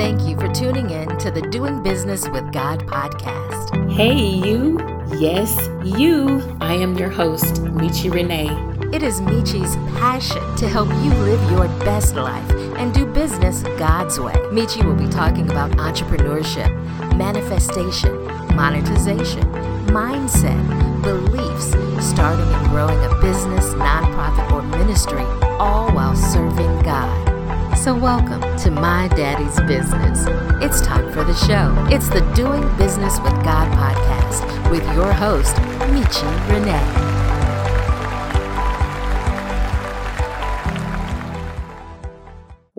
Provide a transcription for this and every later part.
Thank you for tuning in to the Doing Business with God podcast. Hey, you. Yes, you. I am your host, Michi Renee. It is Michi's passion to help you live your best life and do business God's way. Michi will be talking about entrepreneurship, manifestation, monetization, mindset, beliefs, starting and growing a business, nonprofit, or ministry, all while serving God. So, welcome to My Daddy's Business. It's time for the show. It's the Doing Business with God podcast with your host, Michi Renee.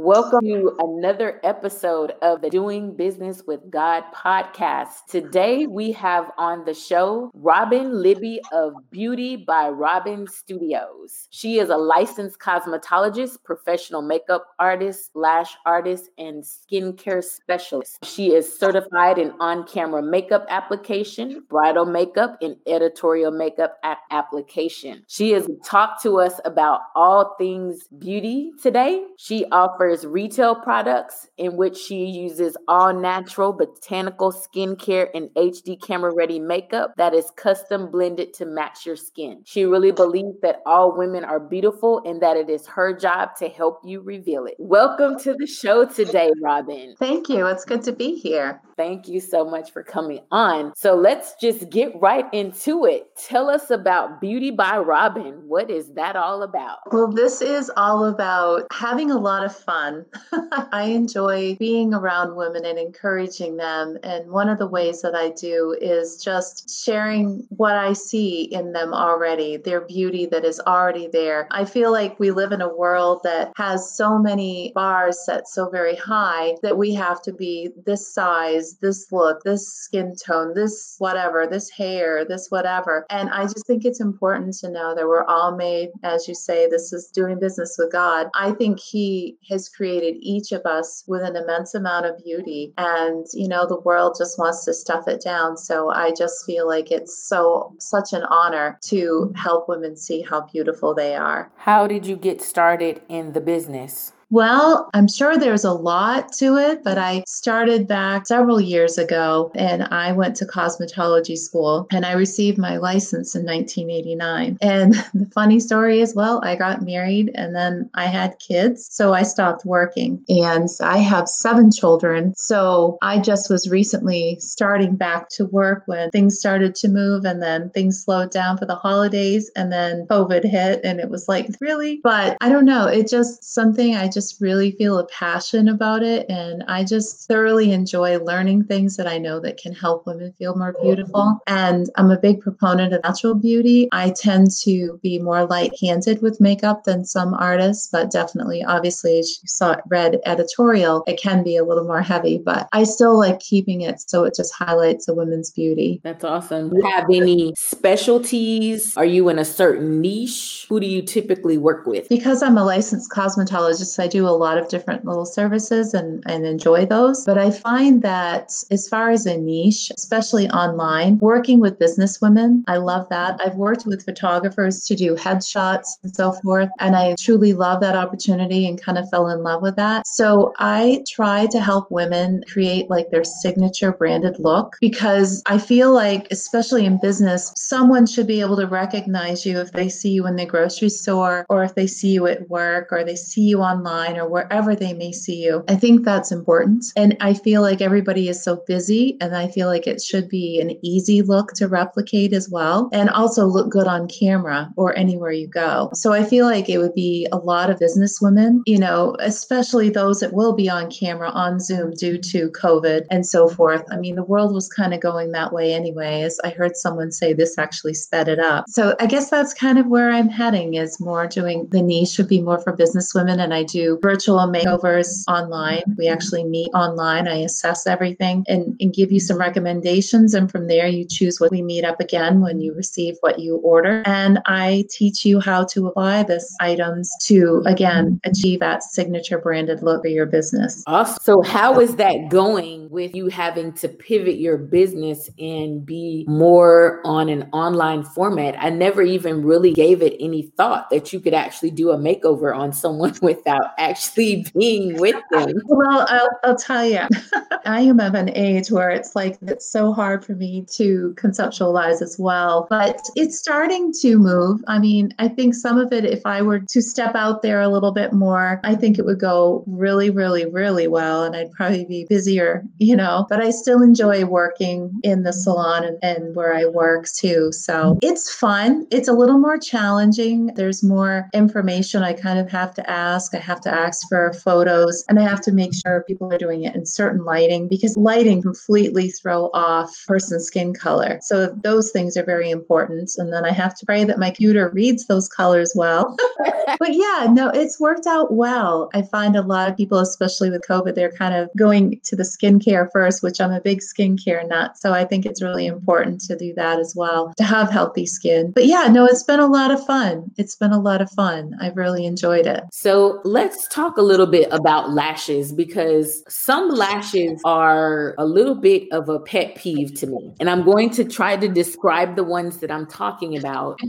Welcome to another episode of the Doing Business with God podcast. Today we have on the show Robin Libby of Beauty by Robin Studios. She is a licensed cosmetologist, professional makeup artist, lash artist, and skincare specialist. She is certified in on camera makeup application, bridal makeup, and editorial makeup application. She has talked to us about all things beauty today. She offers retail products in which she uses all natural botanical skincare and HD camera ready makeup that is custom blended to match your skin. She really believes that all women are beautiful and that it is her job to help you reveal it. Welcome to the show today, Robin. Thank you. It's good to be here. Thank you so much for coming on. So let's just get right into it. Tell us about Beauty by Robin. What is that all about? Well, this is all about having a lot of fun fun. I enjoy being around women and encouraging them. And one of the ways that I do is just sharing what I see in them already, their beauty that is already there. I feel like we live in a world that has so many bars set so very high that we have to be this size, this look, this skin tone, this whatever, this hair, this whatever. And I just think it's important to know that we're all made, as you say, this is doing business with God. I think He has created each of us with an immense amount of beauty. And, you know, the world just wants to stuff it down. So I just feel like it's so, such an honor to help women see how beautiful they are. How did you get started in the business? Well, I'm sure there's a lot to it, but I started back several years ago and I went to cosmetology school and I received my license in 1989. And the funny story is, well, I got married and then I had kids, so I stopped working. And I have seven children. So I just was recently starting back to work when things started to move and then things slowed down for the holidays and then COVID hit and it was like, really? But I don't know. It just something I just just really feel a passion about it. And I just thoroughly enjoy learning things that I know that can help women feel more beautiful. And I'm a big proponent of natural beauty. I tend to be more light handed with makeup than some artists, but definitely, obviously, as you saw read editorial, it can be a little more heavy, but I still like keeping it so it just highlights a woman's beauty. That's awesome. Do you have any specialties? Are you in a certain niche? Who do you typically work with? Because I'm a licensed cosmetologist, I do a lot of different little services and, and enjoy those. But I find that as far as a niche, especially online, working with business women, I love that. I've worked with photographers to do headshots and so forth. And I truly love that opportunity and kind of fell in love with that. So I try to help women create like their signature branded look because I feel like, especially in business, someone should be able to recognize you if they see you in the grocery store or if they see you at work or they see you online online or wherever they may see you. I think that's important. And I feel like everybody is so busy, and I feel like it should be an easy look to replicate as well, and also look good on camera or anywhere you go. So I feel like it would be a lot of business women, you know, especially those that will be on camera on Zoom due to COVID and so forth. I mean, the world was kind of going that way anyway, as I heard someone say this actually sped it up. So I guess that's kind of where I'm heading is more doing the niche would be more for business women and I do virtual makeovers online. We actually meet online. I assess everything and, and give you some recommendations. And from there, you choose what we meet up again when you receive what you order. And I teach you how to apply this items to, again, achieve that signature branded look for your business. Awesome. So, how is that going with you having to pivot your business and be more on an online format? I never even really gave it any thought that you could actually do a makeover on someone without actually being with them? Well, I'll, I'll tell you, I am of an age where it's like it's so hard for me to conceptualize as well, but it's starting to move. I mean, I think some of it, if I were to step out there a little bit more, I think it would go really, really, really well. And I'd probably be busier, you know, but I still enjoy working in the salon and, and where I work too. So it's fun. It's a little more challenging. There's more information I kind of have to ask. I have to ask for photos and I have to make sure people are doing it in certain lighting because lighting completely throw off person's skin color. So those things are very important. And then I have to pray that my computer reads those colors well. but yeah, no, it's worked out well. I find a lot of people, especially with COVID, they're kind of going to the skincare first, which I'm a big skincare nut. So I think it's really important to do that as well to have healthy skin. But yeah, no, it's been a lot of fun. It's been a lot of fun. I've really enjoyed it. So let's talk a little bit about lashes because some lashes are a little bit of a pet peeve to me. And I'm going to try to describe the ones that I'm talking about.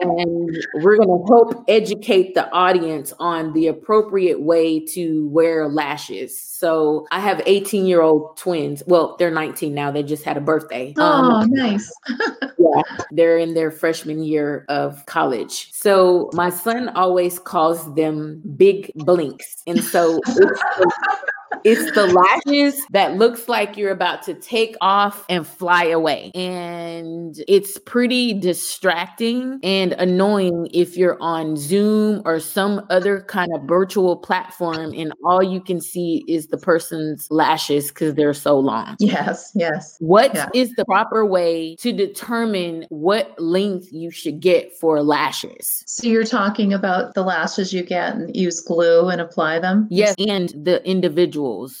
and we're going to help educate the audience on the appropriate way to wear lashes. So I have 18 year old twins. Well, they're 19 now. They just had a birthday. Oh, um, nice. yeah, they're in their freshman year of college. So my son always calls them big blinks. And so it's the lashes that looks like you're about to take off and fly away. And it's pretty distracting and annoying if you're on Zoom or some other kind of virtual platform and all you can see is the person's lashes because they're so long. Yes, yes. What yeah. is the proper way to determine what length you should get for lashes? So you're talking about the lashes you get and use glue and apply them? Yes, and the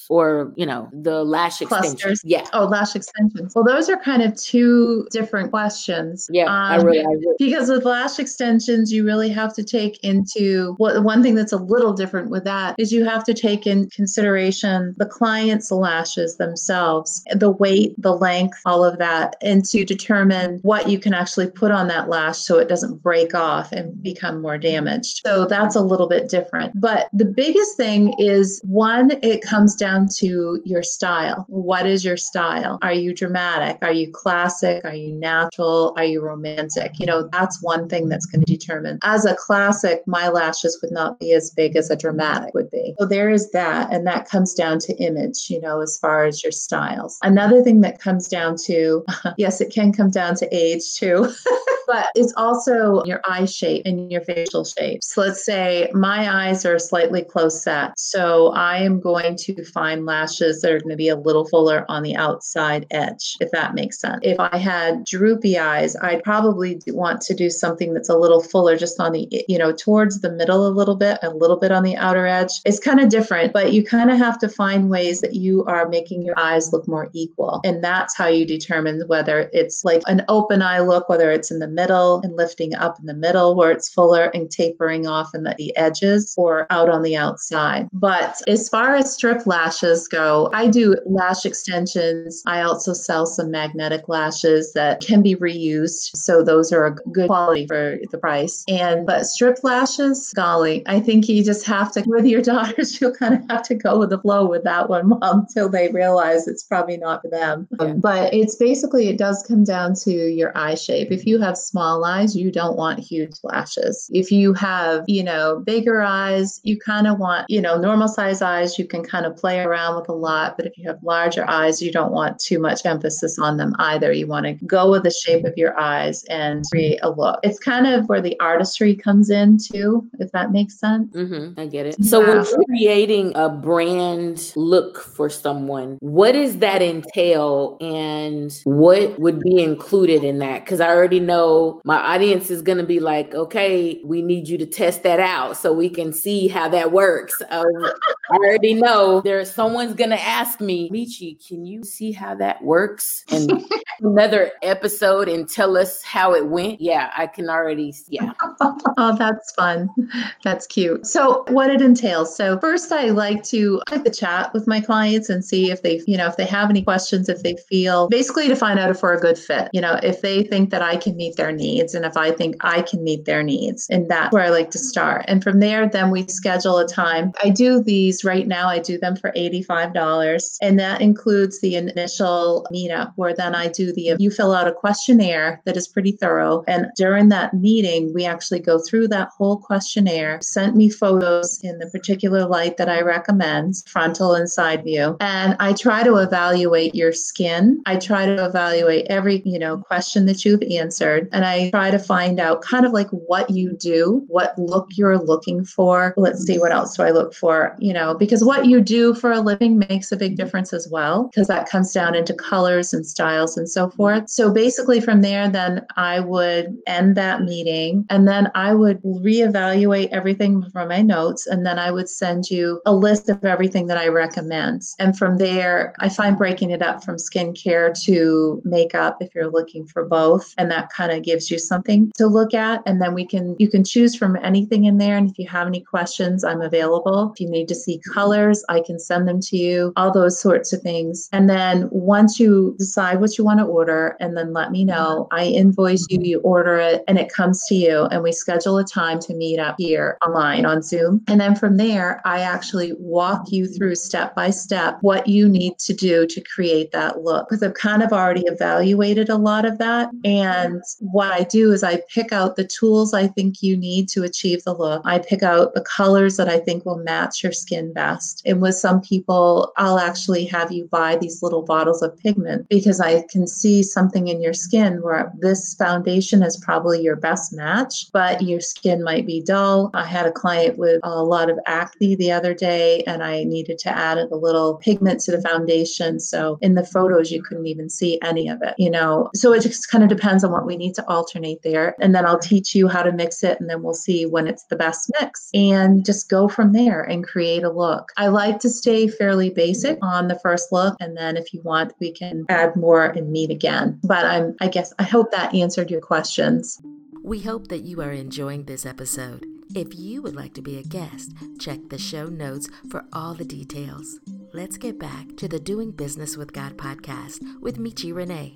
or, you know, the lash extensions. Yeah. Oh, lash extensions. Well, those are kind of two different questions. Yeah, um, I really, I really. Because with lash extensions, you really have to take into what one thing that's a little different with that is you have to take in consideration the client's lashes themselves, the weight, the length, all of that, and to determine what you can actually put on that lash so it doesn't break off and become more damaged. So that's a little bit different. But the biggest thing is one, it comes down to your style. What is your style? Are you dramatic? Are you classic? Are you natural? Are you romantic? You know, that's one thing that's going to determine. As a classic, my lashes would not be as big as a dramatic would be. So there is that. And that comes down to image, you know, as far as your styles. Another thing that comes down to, yes, it can come down to age too. but it's also your eye shape and your facial shape. So let's say my eyes are slightly close set. So I am going to find lashes that are going to be a little fuller on the outside edge, if that makes sense. If I had droopy eyes, I'd probably want to do something that's a little fuller just on the, you know, towards the middle a little bit, a little bit on the outer edge. It's kind of different, but you kind of have to find ways that you are making your eyes look more equal. And that's how you determine whether it's like an open eye look, whether it's in the middle and lifting up in the middle where it's fuller and tapering off in the, the edges or out on the outside. But as far as strip lashes go, I do lash extensions. I also sell some magnetic lashes that can be reused. So those are a good quality for the price. And but strip lashes, golly, I think you just have to with your daughters, you'll kind of have to go with the flow with that one mom, until they realize it's probably not for them. Yeah. But it's basically it does come down to your eye shape. If you have small eyes, you don't want huge lashes. If you have, you know, bigger eyes, you kind of want, you know, normal size eyes, you can kind of play around with a lot. But if you have larger eyes, you don't want too much emphasis on them either. You want to go with the shape of your eyes and create a look. It's kind of where the artistry comes in too, if that makes sense. Mm-hmm, I get it. So yeah. when you're creating a brand look for someone, what does that entail and what would be included in that? Because I already know my audience is going to be like, okay, we need you to test that out so we can see how that works. Um, I already know know there's someone's gonna ask me, Michi, can you see how that works? And another episode and tell us how it went. Yeah, I can already, yeah. oh, that's fun. That's cute. So what it entails. So first I like to like to chat with my clients and see if they, you know, if they have any questions, if they feel basically to find out if we're a good fit, you know, if they think that I can meet their needs and if I think I can meet their needs. And that's where I like to start. And from there, then we schedule a time. I do these right now, I do them for $85. And that includes the initial meetup where then I do the, you fill out a questionnaire that is pretty thorough. And during that meeting, we actually go through that whole questionnaire, sent me photos in the particular light that I recommend, frontal and side view. And I try to evaluate your skin. I try to evaluate every, you know, question that you've answered. And I try to find out kind of like what you do, what look you're looking for. Let's see, what else do I look for? You know, because what you do for a living makes a big difference as well, because that comes down into colors and styles and so forth. So basically, from there, then I would end that meeting and then I would reevaluate everything from my notes. And then I would send you a list of everything that I recommend. And from there, I find breaking it up from skincare to makeup if you're looking for both. And that kind of gives you something to look at. And then we can, you can choose from anything in there. And if you have any questions, I'm available. If you need to see colors, I can send them to you, all those sorts of things. And then once you decide what you want to order, and then let me know, I invoice you, you order it, and it comes to you. And we schedule a time to meet up here online on Zoom. And then from there, I actually walk you through step by step what you need to do to create that look. Because I've kind of already evaluated a lot of that. And what I do is I pick out the tools I think you need to achieve the look. I pick out the colors that I think will match your skin best. And with some people, I'll actually have you buy these little bottles of pigment because I can see something in your skin where this foundation is probably your best match, but your skin might be dull. I had a client with a lot of acne the other day, and I needed to add a little pigment to the foundation. So in the photos, you couldn't even see any of it, you know. So it just kind of depends on what we need to alternate there. And then I'll teach you how to mix it, and then we'll see when it's the best mix and just go from there and create a look. I like to stay fairly basic on the first look, and then if you want, we can add more and meet again. But I'm, I guess, I hope that answered your questions. We hope that you are enjoying this episode. If you would like to be a guest, check the show notes for all the details. Let's get back to the Doing Business with God podcast with Michi Renee.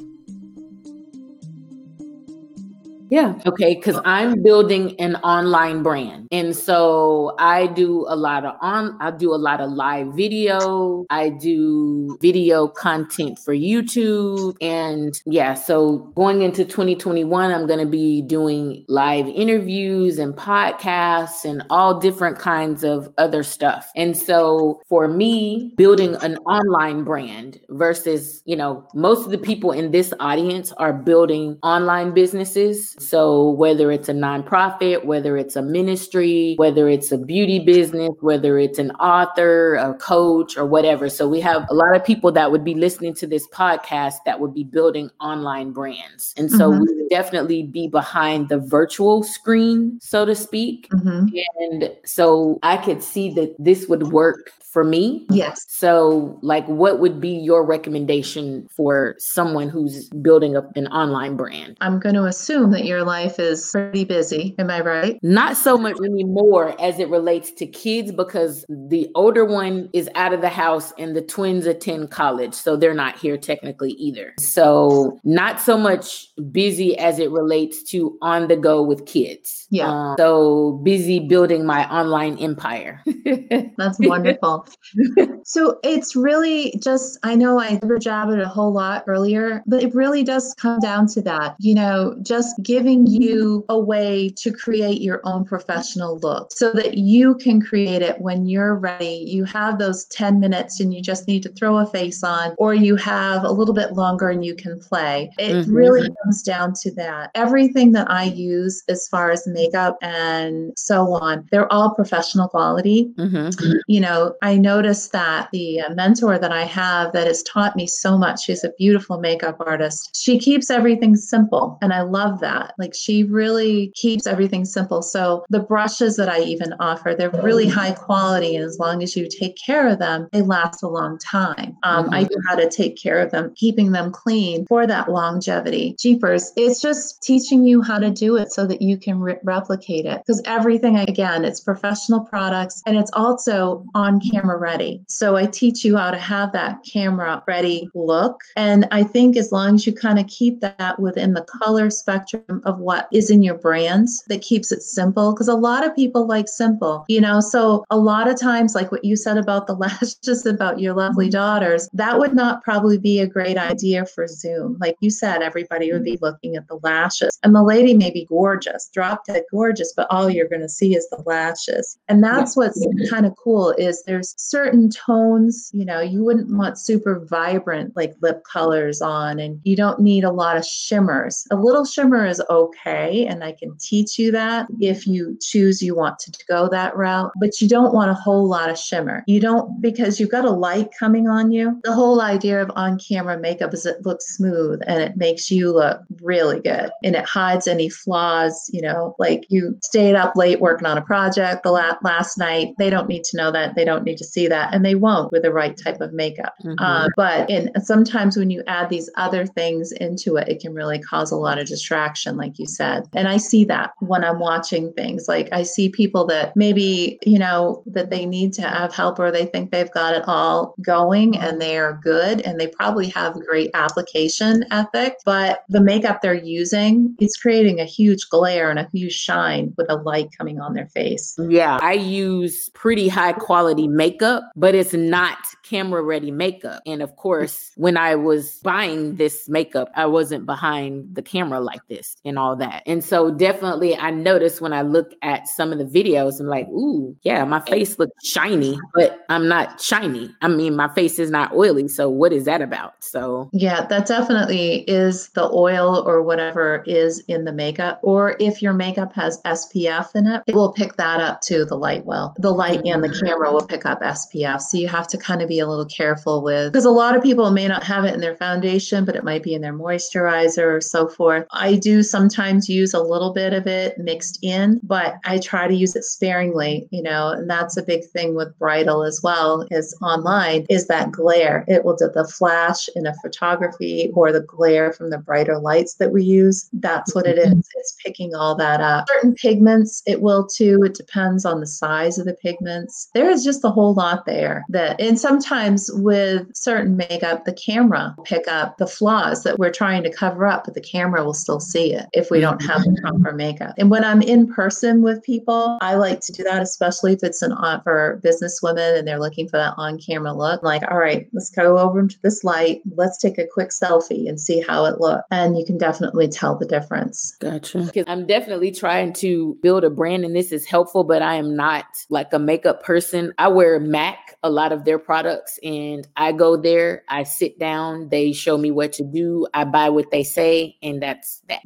Yeah. Okay. Because oh. I'm building an online brand. And so I do a lot of on, I do a lot of live video. I do video content for YouTube. And yeah, so going into 2021, I'm going to be doing live interviews and podcasts and all different kinds of other stuff. And so for me, building an online brand versus, you know, most of the people in this audience are building online businesses so, whether it's a nonprofit, whether it's a ministry, whether it's a beauty business, whether it's an author, a coach, or whatever. So, we have a lot of people that would be listening to this podcast that would be building online brands. And so, mm-hmm. we would definitely be behind the virtual screen, so to speak. Mm-hmm. And so, I could see that this would work for me. Yes. So, like, what would be your recommendation for someone who's building up an online brand? I'm going to assume that your life is pretty busy. Am I right? Not so much anymore as it relates to kids because the older one is out of the house and the twins attend college. So, they're not here technically either. So, not so much busy as it relates to on the go with kids. Yeah. Um, so, busy building my online empire. That's wonderful. so it's really just, I know I jabbered a whole lot earlier, but it really does come down to that, you know, just giving you a way to create your own professional look so that you can create it when you're ready. You have those 10 minutes and you just need to throw a face on, or you have a little bit longer and you can play. It mm-hmm. really comes down to that. Everything that I use as far as makeup and so on, they're all professional quality. Mm-hmm. You know, I noticed that the mentor that I have that has taught me so much, she's a beautiful makeup artist. She keeps everything simple, and I love that. That. Like she really keeps everything simple. So the brushes that I even offer, they're really high quality. And as long as you take care of them, they last a long time. Um, mm-hmm. I know how to take care of them, keeping them clean for that longevity. Jeepers, it's just teaching you how to do it so that you can re- replicate it. Because everything, again, it's professional products and it's also on camera ready. So I teach you how to have that camera ready look. And I think as long as you kind of keep that within the color spectrum of what is in your brand, that keeps it simple. Because a lot of people like simple, you know. So a lot of times, like what you said about the lashes about your lovely mm-hmm. daughters, that would not probably be a great idea for Zoom. Like you said, everybody would be mm-hmm. looking at the lashes. And the lady may be gorgeous, drop dead gorgeous, but all you're going to see is the lashes. And that's what's mm-hmm. kind of cool is there's certain tones, you know, you wouldn't want super vibrant like lip colors on and you don't need a lot of shimmers. A little shimmer is okay and I can teach you that if you choose you want to go that route, but you don't want a whole lot of shimmer. You don't because you've got a light coming on you. The whole idea of on-camera makeup is it looks smooth and it makes you look really good and it hides any flaws, you know, like you stayed up late working on a project the la- last night. They don't need to know that. They don't need to see that and they won't with the right type of makeup. Mm-hmm. Uh, but in sometimes when you add these other things into it, it can really cause a lot of distraction, like you said. And I see that when I'm watching things. Like I see people that maybe, you know, that they need to have help or they think they've got it all going and they are good and they probably have great application ethic, but the makeup they're using is creating a huge glare and a huge shine with a light coming on their face. Yeah, I use pretty high quality makeup, but it's not camera ready makeup. And of mm. course, when I was buying this makeup, I wasn't behind the camera like this and all that. And so definitely I noticed when I look at some of the videos, I'm like, ooh, yeah, my face looks shiny, but I'm not shiny. I mean, my face is not oily. So what is that about? So yeah, that definitely is the oil or whatever is in the makeup. Or if your makeup has SPF in it, it will pick that up too, the light will. The light and the mm. camera will pick up SPF. So you have to kind of be a little careful with because a lot of people may not have it in their foundation, but it might be in their moisturizer or so forth. I do sometimes use a little bit of it mixed in, but I try to use it sparingly, you know, and that's a big thing with bridal as well is online is that glare. It will do the flash in a photography or the glare from the brighter lights that we use. That's what it mm-hmm. is. It's picking all that up. Certain pigments, it will too. It depends on the size of the pigments. There is just a whole lot there that, and sometimes with certain makeup, the camera pick up the flaws that we're trying to cover up, but the camera will still see it if we don't have the mm-hmm. proper makeup. And when I'm in person with people, I like to do that, especially if it's an on for business women and they're looking for that on camera look. I'm like, all right, let's go over to this light. Let's take a quick selfie and see how it looks. And you can definitely tell the difference. Gotcha. Because I'm definitely trying to build a brand and this is helpful, but I am not like a makeup person. I wear MAC, a lot of their products, and I go there, I sit down, they show me what to do, I buy what they say, and that's that.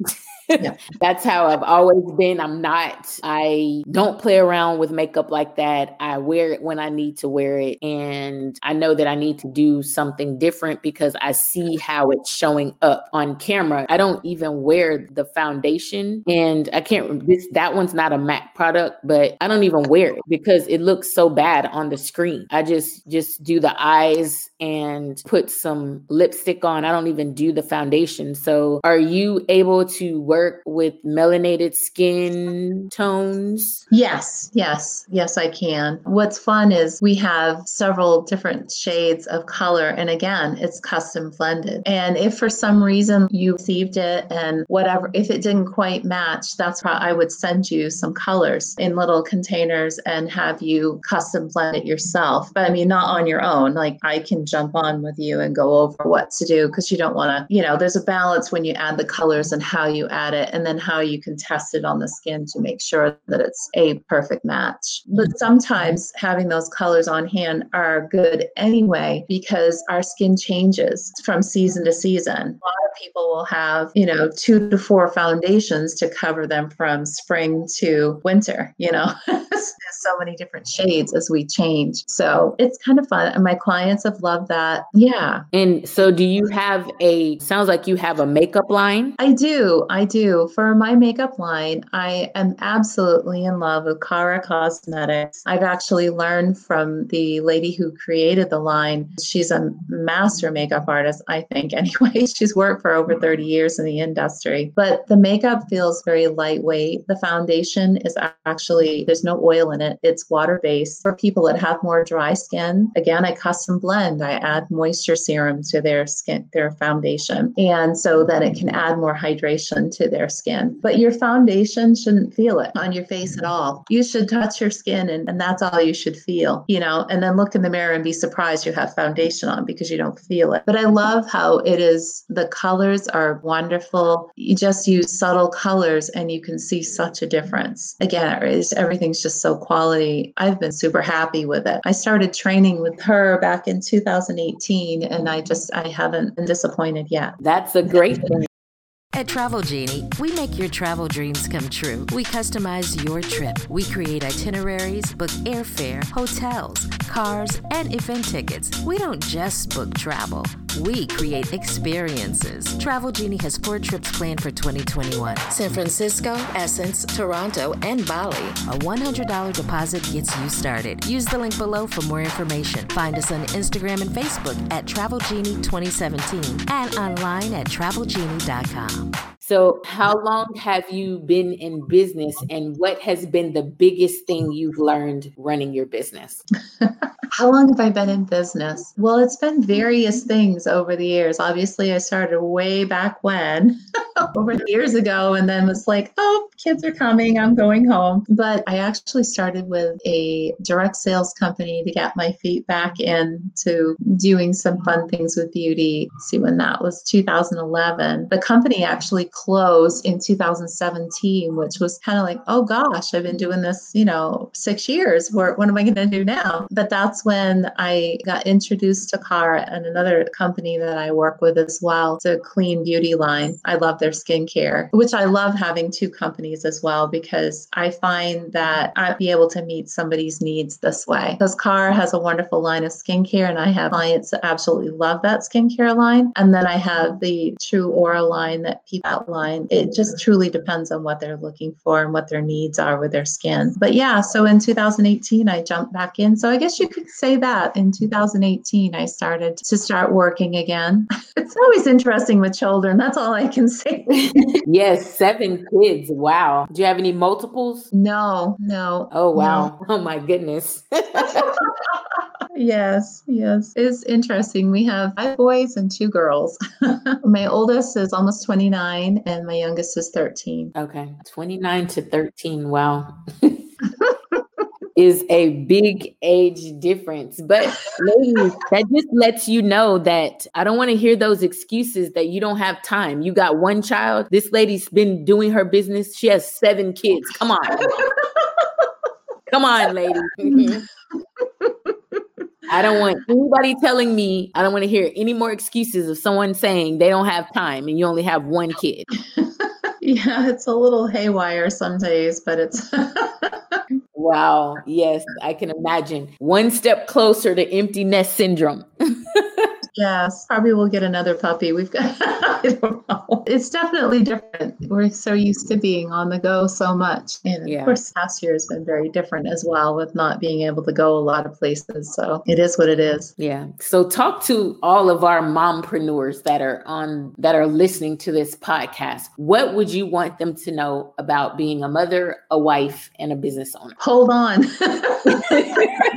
yeah. That's how I've always been. I'm not, I don't play around with makeup like that. I wear it when I need to wear it. And I know that I need to do something different because I see how it's showing up on camera. I don't even wear the foundation. And I can't, this, that one's not a MAC product, but I don't even wear it because it looks so bad on the screen. I just, just do the eyes and put some lipstick on. I don't even do the foundation. So are you able to work with melanated skin tones? Yes, yes, yes, I can. What's fun is we have several different shades of color. And again, it's custom blended. And if for some reason you received it and whatever, if it didn't quite match, that's why I would send you some colors in little containers and have you custom blend it yourself. But I mean, not on your own. Like I can jump on with you and go over what to do because you don't want to, you know, there's a balance when you add the colors and how you add it and then how you can test it on the skin to make sure that it's a perfect match. But mm-hmm. sometimes having those colors on hand are good anyway because our skin changes from season to season. A lot of people will have, you know, two to four foundations to cover them from spring to winter, you know. There's so many different shades as we change. So it's kind of fun. And my clients have loved that. Yeah. And so do you have a sounds like you have a makeup line? I do. I do. For my makeup line, I am absolutely in love with Cara Cosmetics. I've actually learned from the lady who created the line. She's a master makeup artist, I think. Anyway, she's worked for over 30 years in the industry. But the makeup feels very lightweight. The foundation is actually, there's no oil in it, it's water based. For people that have more dry skin, again, I custom blend. I add moisture serum to their skin, their foundation. And so that it can add more hydration to their skin. But your foundation shouldn't feel it on your face at all. You should touch your skin and, and that's all you should feel, you know, and then look in the mirror and be surprised you have foundation on because you don't feel it. But I love how it is, the colors are wonderful. You just use subtle colors and you can see such a difference. Again, everything's just so quality. I've been super happy with it. I started training with her back in 2018 and I just, I haven't been disappointed yet. That's a great thing. At Travel Genie, we make your travel dreams come true. We customize your trip. We create itineraries, book airfare, hotels, cars, and event tickets. We don't just book travel. We create experiences. Travel Genie has four trips planned for 2021 San Francisco, Essence, Toronto, and Bali. A $100 deposit gets you started. Use the link below for more information. Find us on Instagram and Facebook at Travel Genie 2017 and online at travelgenie.com. So, how long have you been in business and what has been the biggest thing you've learned running your business? how long have I been in business? Well, it's been various mm-hmm. things over the years. Obviously, I started way back when, over years ago, and then was like, oh, kids are coming, I'm going home. But I actually started with a direct sales company to get my feet back into doing some fun things with beauty. Let's see when that was 2011. The company actually closed in 2017, which was kind of like, oh gosh, I've been doing this, you know, six years. What, what am I going to do now? But that's when I got introduced to Cara and another company that I work with as well. A clean beauty line. I love their skincare, which I love having two companies as well because I find that I'd be able to meet somebody's needs this way. Because Cara has a wonderful line of skincare, and I have clients that absolutely love that skincare line. And then I have the True Aura line that people outline. It just truly depends on what they're looking for and what their needs are with their skin. But yeah, so in 2018, I jumped back in. So I guess you could say that in 2018, I started to start working again. It's always interesting with children. That's all I can say. yes, seven kids. Wow. Do you have any multiples? No, no. Oh, wow. No. Oh, my goodness. yes, yes. It's interesting. We have five boys and two girls. my oldest is almost 29 and my youngest is 13. Okay. 29 to 13. Wow. is a big age difference. But ladies, that just lets you know that I don't want to hear those excuses that you don't have time. You got one child. This lady's been doing her business. She has seven kids. Come on. Come on, lady. I don't want anybody telling me, I don't want to hear any more excuses of someone saying they don't have time and you only have one kid. yeah, it's a little haywire some days, but it's. wow. Yes, I can imagine. One step closer to empty nest syndrome. Yes, probably we'll get another puppy. We've got, I don't know. It's definitely different. We're so used to being on the go so much. And yeah. of course, past year has been very different as well with not being able to go a lot of places. So it is what it is. Yeah. So talk to all of our mompreneurs that are on, that are listening to this podcast. What would you want them to know about being a mother, a wife, and a business owner? Hold on.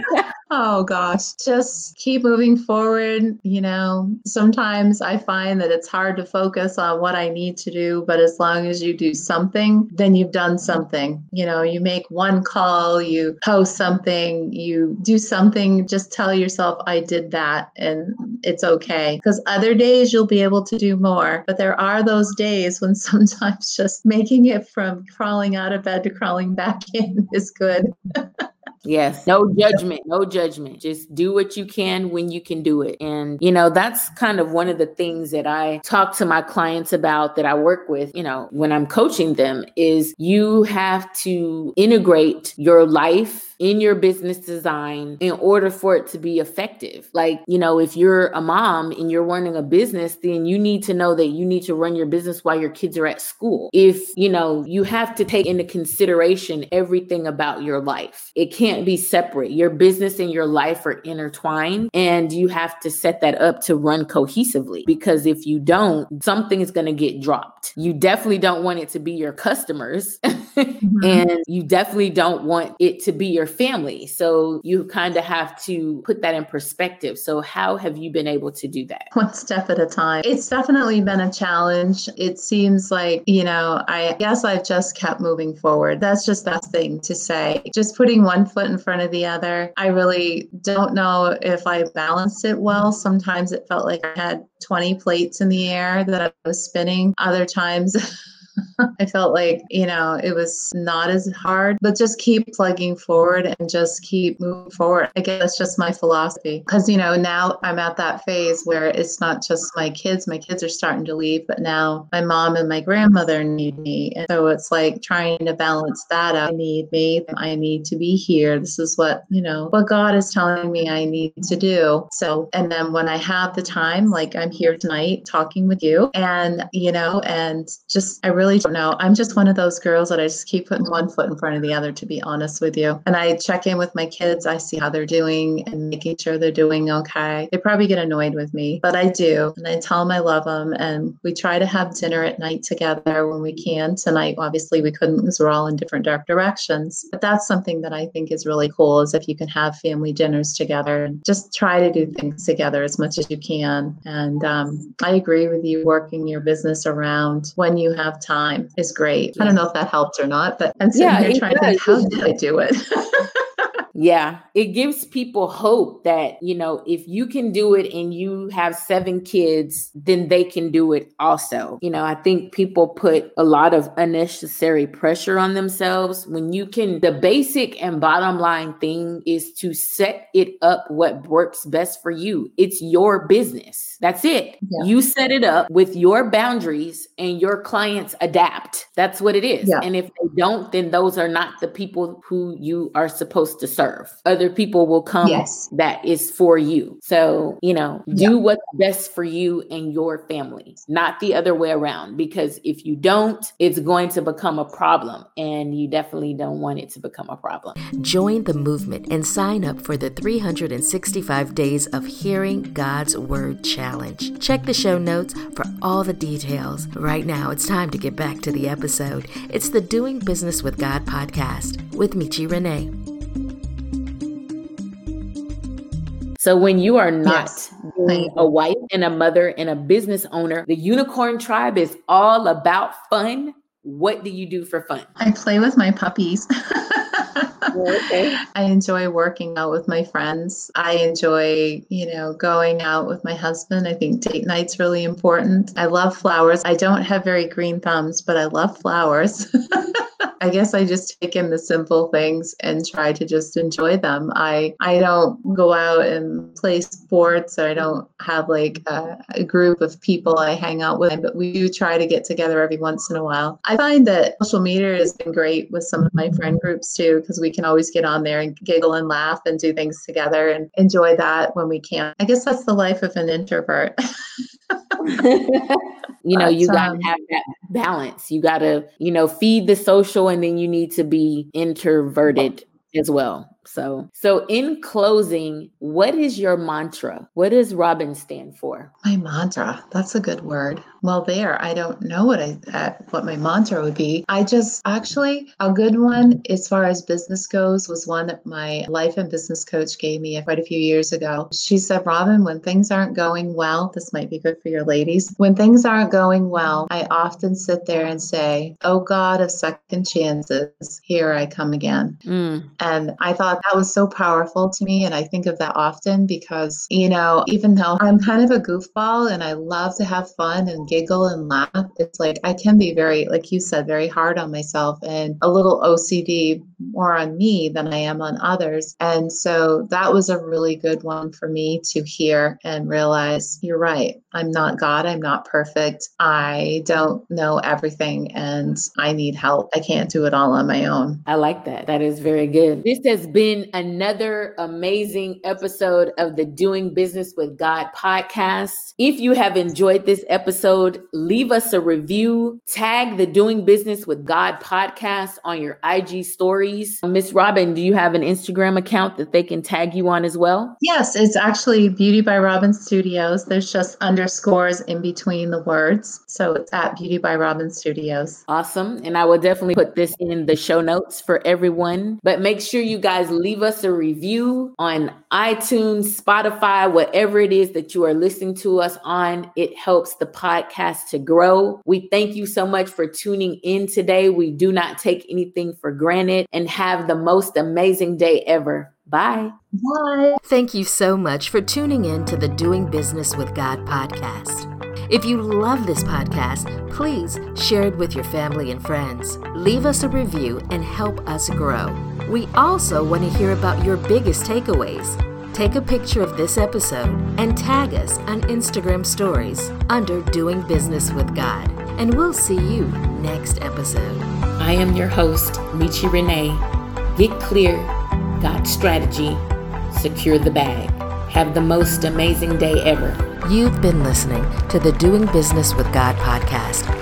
Oh gosh, just keep moving forward. You know, sometimes I find that it's hard to focus on what I need to do, but as long as you do something, then you've done something. You know, you make one call, you post something, you do something, just tell yourself, I did that and it's okay. Because other days you'll be able to do more. But there are those days when sometimes just making it from crawling out of bed to crawling back in is good. Yes. No judgment. No judgment. Just do what you can when you can do it. And, you know, that's kind of one of the things that I talk to my clients about that I work with, you know, when I'm coaching them is you have to integrate your life in your business design in order for it to be effective. Like, you know, if you're a mom and you're running a business, then you need to know that you need to run your business while your kids are at school. If, you know, you have to take into consideration everything about your life, it can't be separate. Your business and your life are intertwined, and you have to set that up to run cohesively because if you don't, something is going to get dropped. You definitely don't want it to be your customers, mm-hmm. and you definitely don't want it to be your your family. So you kind of have to put that in perspective. So, how have you been able to do that? One step at a time. It's definitely been a challenge. It seems like, you know, I guess I've just kept moving forward. That's just that thing to say. Just putting one foot in front of the other. I really don't know if I balanced it well. Sometimes it felt like I had 20 plates in the air that I was spinning. Other times, I felt like, you know, it was not as hard, but just keep plugging forward and just keep moving forward. I guess that's just my philosophy. Because, you know, now I'm at that phase where it's not just my kids, my kids are starting to leave, but now my mom and my grandmother need me. And so it's like trying to balance that out. I need me. I need to be here. This is what, you know, what God is telling me I need to do. So, and then when I have the time, like I'm here tonight talking with you and, you know, and just, I really really don't know. I'm just one of those girls that I just keep putting one foot in front of the other, to be honest with you. And I check in with my kids. I see how they're doing and making sure they're doing okay. They probably get annoyed with me, but I do. And I tell them I love them. And we try to have dinner at night together when we can. Tonight, obviously, we couldn't because we're all in different dark directions. But that's something that I think is really cool is if you can have family dinners together and just try to do things together as much as you can. And um, I agree with you working your business around when you have time time is great. I don't know if that helped or not, but I'm sitting yeah, here trying does. to think, how did I do it? Yeah, it gives people hope that, you know, if you can do it and you have seven kids, then they can do it also. You know, I think people put a lot of unnecessary pressure on themselves when you can. The basic and bottom line thing is to set it up what works best for you. It's your business. That's it. Yeah. You set it up with your boundaries and your clients adapt. That's what it is. Yeah. And if they don't, then those are not the people who you are supposed to serve serve. Other people will come yes. that is for you. So, you know, do yeah. what's best for you and your family, not the other way around. Because if you don't, it's going to become a problem. And you definitely don't want it to become a problem. Join the movement and sign up for the 365 Days of Hearing God's Word Challenge. Check the show notes for all the details. Right now, it's time to get back to the episode. It's the Doing Business with God podcast with Michi Renee. So when you are not yes. a wife and a mother and a business owner, the unicorn tribe is all about fun. What do you do for fun? I play with my puppies. okay. I enjoy working out with my friends. I enjoy, you know, going out with my husband. I think date night's really important. I love flowers. I don't have very green thumbs, but I love flowers. I guess I just take in the simple things and try to just enjoy them. I I don't go out and play sports. Or I don't have like a, a group of people I hang out with, but we do try to get together every once in a while. I find that social media has been great with some of my friend groups too, because we can always get on there and giggle and laugh and do things together and enjoy that when we can. I guess that's the life of an introvert. you know, you got to um, have that balance. You got to, you know, feed the social and then you need to be introverted as well. So, so in closing, what is your mantra? What does Robin stand for? My mantra. That's a good word. Well, there, I don't know what I uh, what my mantra would be. I just actually a good one as far as business goes was one that my life and business coach gave me quite a few years ago. She said, "Robin, when things aren't going well, this might be good for your ladies. When things aren't going well, I often sit there and say, "Oh God of second chances, here I come again." Mm. And I thought that was so powerful to me. And I think of that often because, you know, even though I'm kind of a goofball and I love to have fun and giggle and laugh, it's like I can be very, like you said, very hard on myself and a little OCD more on me than I am on others. And so that was a really good one for me to hear and realize you're right. I'm not God. I'm not perfect. I don't know everything and I need help. I can't do it all on my own. I like that. That is very good. This has been another amazing episode of the Doing Business with God podcast. If you have enjoyed this episode, leave us a review, tag the Doing Business with God podcast on your IG stories. Miss Robin, do you have an Instagram account that they can tag you on as well? Yes, it's actually Beauty by Robin Studios. There's just underscores in between the words. So it's at Beauty by Robin Studios. Awesome. And I will definitely put this in the show notes for everyone. But make sure you guys leave us a review on iTunes, Spotify, whatever it is that you are listening to us on. It helps the podcast to grow. We thank you so much for tuning in today. We do not take anything for granted and have the most amazing day ever. Bye. Bye. Thank you so much for tuning in to the Doing Business with God podcast. If you love this podcast, please share it with your family and friends. Leave us a review and help us grow. We also want to hear about your biggest takeaways. Take a picture of this episode and tag us on Instagram stories under Doing Business with God. And we'll see you next episode. I am your host, Michi Renee. Get clear, got strategy, secure the bag. Have the most amazing day ever. You've been listening to the Doing Business with God podcast